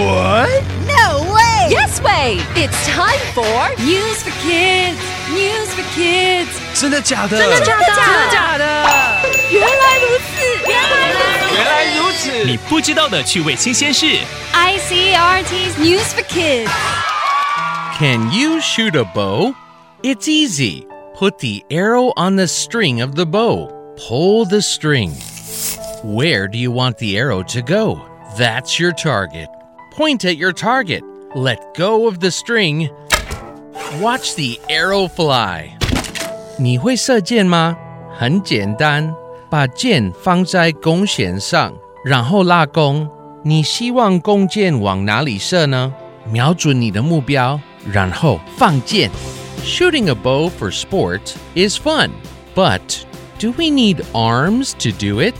What? No way! Yes way! It's time for News for Kids! News for Kids! 真的假的？真的假的？真的假的？原来如此！原来如此！原来如此！你不知道的趣味新鲜事。 ICRT's News for Kids! Can you shoot a bow? It's easy. Put the arrow on the string of the bow. Pull the string. Where do you want the arrow to go? That's your target. Point at your target. Let go of the string. Watch the arrow fly. 你会射箭吗？很简单，把箭放在弓弦上，然后拉弓。你希望弓箭往哪里射呢？瞄准你的目标，然后放箭。Shooting a bow for sport is fun, but do we need arms to do it?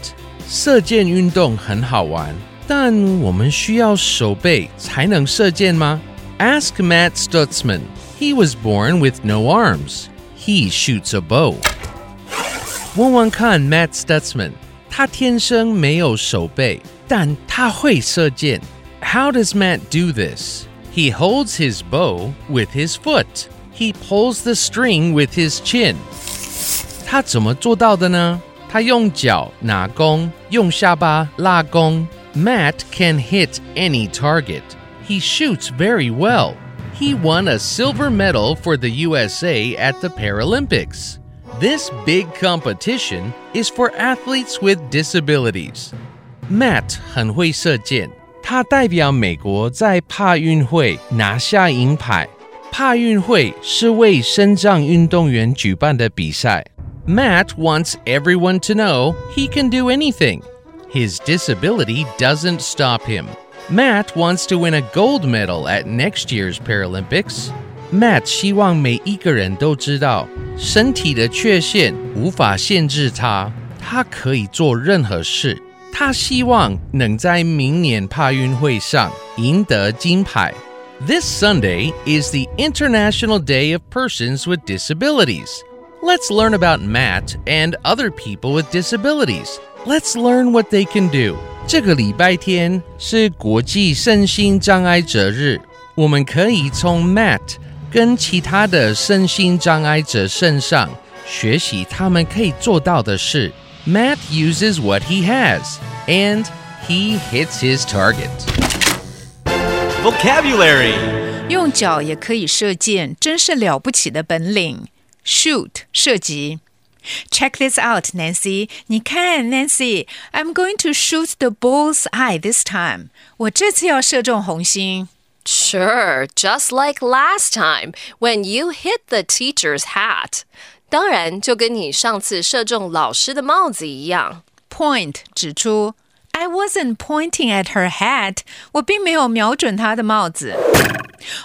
射箭运动很好玩， 但我们需要手背才能射箭吗？Ask Matt Stutzman. He was born with no arms. He shoots a bow. 问问看 Matt Stutzman，他天生没有手背，但他会射箭。How does Matt do this? He holds his bow with his foot. He pulls the string with his chin. 他怎么做到的呢？他用脚拿弓，用下巴拉弓。 Matt can hit any target. He shoots very well. He won a silver medal for the USA at the Paralympics. This big competition is for athletes with disabilities. Matt 很会射箭，他代表美国在帕运会拿下银牌。帕运会是为身障运动员举办的比赛。Matt wants everyone to know he can do anything. His disability doesn't stop him. Matt wants to win a gold medal at next year's Paralympics. Matt 希望每一个人都知道，身体的缺陷无法限制他，他可以做任何事。他希望能在明年帕运会上赢得金牌。This Sunday is the International Day of Persons with Disabilities. Let's learn about Matt and other people with disabilities. Let's learn what they can do. 这个礼拜天是国际身心障碍者日，我们可以从 Matt 跟其他的身心障碍者身上学习他们可以做到的事。Matt uses what he has, and he hits his target. Vocabulary 用脚也可以射箭，真是了不起的本领。 Shoot 射击。Check this out, Nancy. 你看，Nancy，I'm going to shoot the bull's eye this time. 我这次要射中红心。 Sure, just like last time when you hit the teacher's hat. 当然，就跟你上次射中老师的帽子一样。 Point 指出 ，I wasn't pointing at her hat. 我并没有瞄准她的帽子。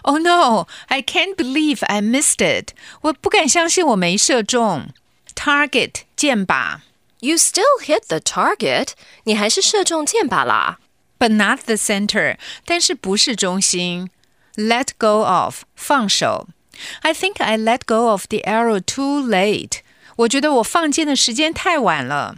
Oh no! I can't believe I missed it. 我不敢相信我没射中。Target 箭靶 You still hit the target. 你还是射中箭靶啦。 ，but not the center. 但是不是中心。Let go of 放手。I think I let go of the arrow too late. 我觉得我放箭的时间太晚了。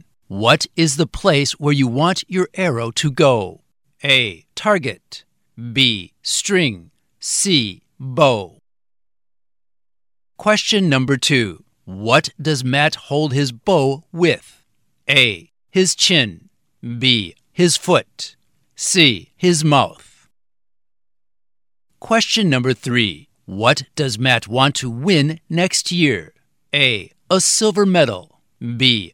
What is the place where you want your arrow to go? A. Target. B. String. C. Bow. Question number two What does Matt hold his bow with? A. His chin. B. His foot. C. His mouth. Question number three What does Matt want to win next year? A. A silver medal. B